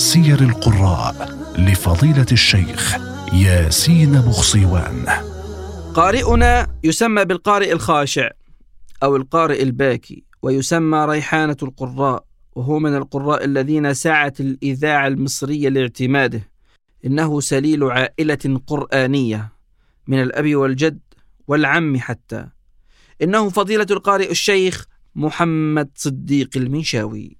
سير القراء لفضيلة الشيخ ياسين بخصيوان قارئنا يسمى بالقارئ الخاشع أو القارئ الباكي ويسمى ريحانة القراء وهو من القراء الذين سعت الإذاعة المصرية لاعتماده. إنه سليل عائلة قرآنية من الأب والجد والعم حتى. إنه فضيلة القارئ الشيخ محمد صديق المنشاوي.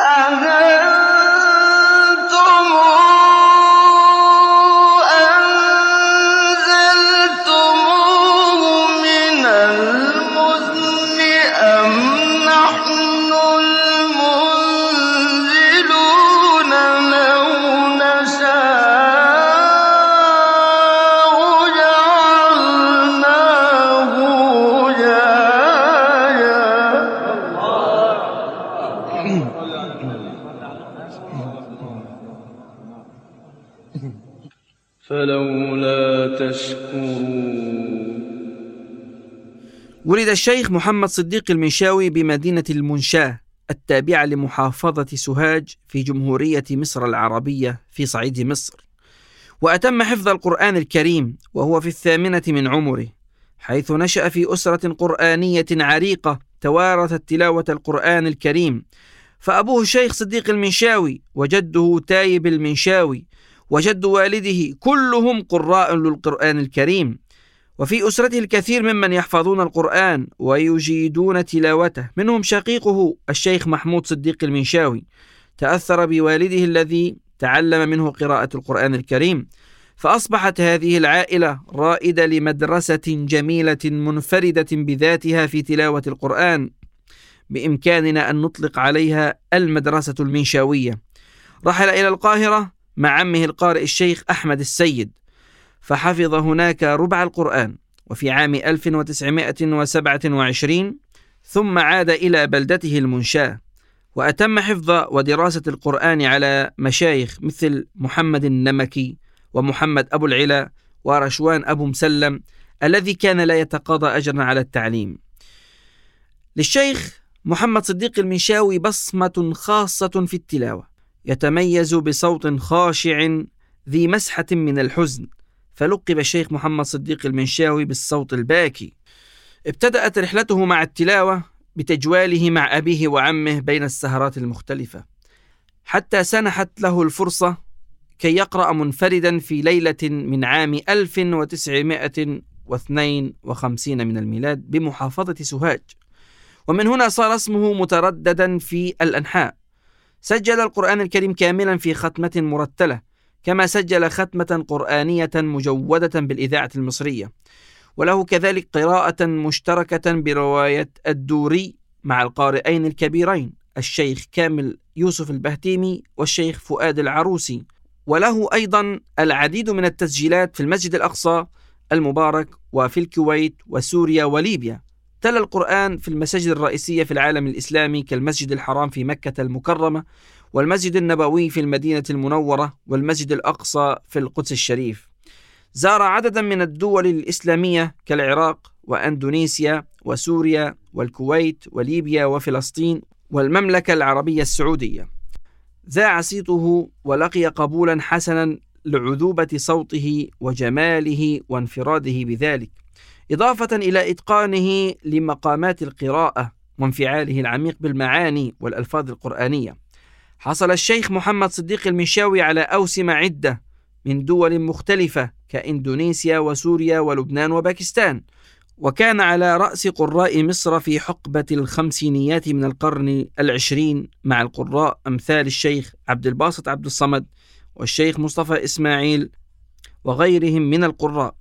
أأنتم فلولا تشكرون. ولد الشيخ محمد صديق المنشاوي بمدينة المنشاة التابعة لمحافظة سوهاج في جمهورية مصر العربية في صعيد مصر. وأتم حفظ القرآن الكريم وهو في الثامنة من عمره حيث نشأ في أسرة قرآنية عريقة توارثت تلاوة القرآن الكريم فأبوه الشيخ صديق المنشاوي وجده تايب المنشاوي وجد والده كلهم قراء للقرآن الكريم. وفي أسرته الكثير ممن يحفظون القرآن ويجيدون تلاوته منهم شقيقه الشيخ محمود صديق المنشاوي. تأثر بوالده الذي تعلم منه قراءة القرآن الكريم. فأصبحت هذه العائلة رائدة لمدرسة جميلة منفردة بذاتها في تلاوة القرآن. بإمكاننا أن نطلق عليها المدرسة المنشاوية. رحل إلى القاهرة مع عمه القارئ الشيخ أحمد السيد فحفظ هناك ربع القرآن وفي عام 1927 ثم عاد إلى بلدته المنشاة وأتم حفظ ودراسة القرآن على مشايخ مثل محمد النمكي ومحمد أبو العلا ورشوان أبو مسلم الذي كان لا يتقاضى أجرا على التعليم. للشيخ محمد صديق المنشاوي بصمة خاصة في التلاوة. يتميز بصوت خاشع ذي مسحة من الحزن. فلقب الشيخ محمد صديق المنشاوي بالصوت الباكي. ابتدأت رحلته مع التلاوة بتجواله مع أبيه وعمه بين السهرات المختلفة. حتى سنحت له الفرصة كي يقرأ منفردا في ليلة من عام 1952 من الميلاد بمحافظة سوهاج. ومن هنا صار اسمه مترددا في الأنحاء. سجل القرآن الكريم كاملا في ختمة مرتلة كما سجل ختمة قرآنية مجودة بالإذاعة المصرية وله كذلك قراءة مشتركة برواية الدوري مع القارئين الكبيرين الشيخ كامل يوسف البهتيمي والشيخ فؤاد العروسي وله أيضا العديد من التسجيلات في المسجد الأقصى المبارك وفي الكويت وسوريا وليبيا. تلا القرآن في المساجد الرئيسية في العالم الإسلامي كالمسجد الحرام في مكة المكرمة والمسجد النبوي في المدينة المنورة والمسجد الأقصى في القدس الشريف. زار عددا من الدول الإسلامية كالعراق وأندونيسيا وسوريا والكويت وليبيا وفلسطين والمملكة العربية السعودية. ذاع صيته ولقي قبولا حسنا لعذوبة صوته وجماله وانفراده بذلك. إضافة إلى إتقانه لمقامات القراءة وانفعاله العميق بالمعاني والألفاظ القرآنية. حصل الشيخ محمد صديق المنشاوي على أوسمة عدة من دول مختلفة كإندونيسيا وسوريا ولبنان وباكستان وكان على رأس قراء مصر في حقبة الخمسينيات من القرن العشرين مع القراء أمثال الشيخ عبد الباسط عبد الصمد والشيخ مصطفى إسماعيل وغيرهم من القراء.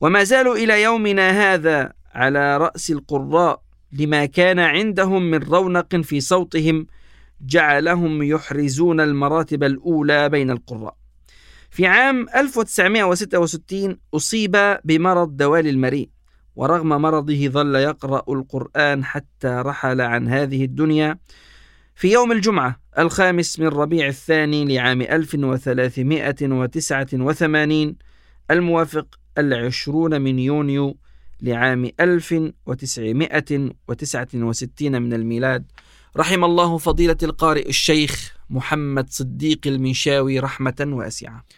وما زالوا إلى يومنا هذا على رأس القراء لما كان عندهم من رونق في صوتهم جعلهم يحرزون المراتب الأولى بين القراء. في عام 1966 أصيب بمرض دوالي المريء ورغم مرضه ظل يقرأ القرآن حتى رحل عن هذه الدنيا. في يوم الجمعة الخامس من ربيع الثاني لعام 1389 الموافق العشرون من يونيو لعام 1969 من الميلاد. رحم الله فضيلة القارئ الشيخ محمد صديق المنشاوي رحمة واسعة.